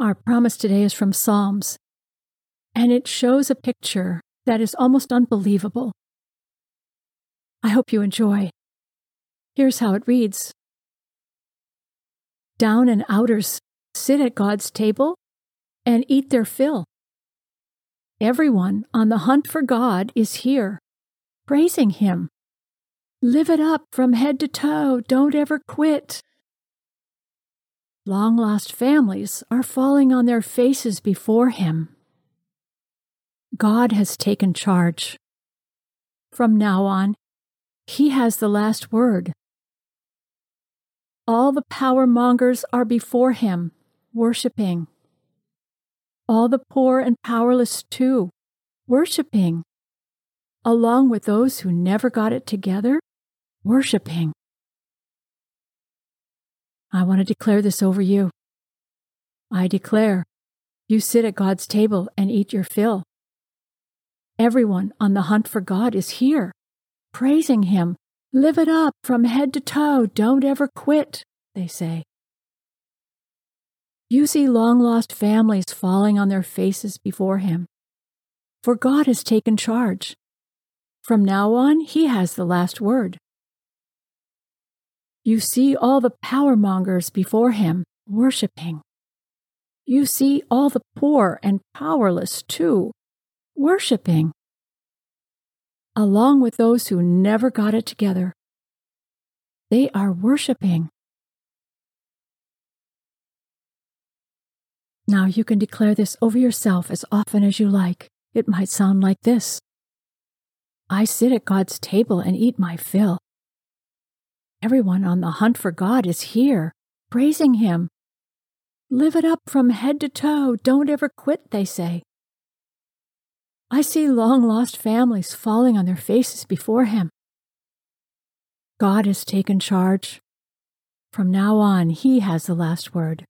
Our promise today is from Psalms, and it shows a picture that is almost unbelievable. I hope you enjoy. Here's how it reads Down and outers sit at God's table and eat their fill. Everyone on the hunt for God is here, praising Him. Live it up from head to toe, don't ever quit. Long lost families are falling on their faces before Him. God has taken charge. From now on, He has the last word. All the power mongers are before Him, worshiping. All the poor and powerless, too, worshiping, along with those who never got it together, worshiping. I want to declare this over you. I declare you sit at God's table and eat your fill. Everyone on the hunt for God is here, praising Him. Live it up from head to toe. Don't ever quit, they say. You see long lost families falling on their faces before Him. For God has taken charge. From now on, He has the last word. You see all the power mongers before him worshiping. You see all the poor and powerless too worshiping, along with those who never got it together. They are worshiping. Now you can declare this over yourself as often as you like. It might sound like this I sit at God's table and eat my fill. Everyone on the hunt for God is here, praising Him. Live it up from head to toe. Don't ever quit, they say. I see long lost families falling on their faces before Him. God has taken charge. From now on, He has the last word.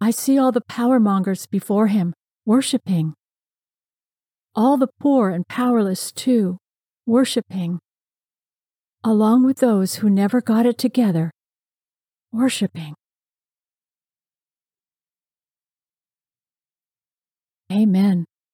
I see all the power mongers before Him, worshiping. All the poor and powerless, too, worshiping along with those who never got it together, worshiping. Amen.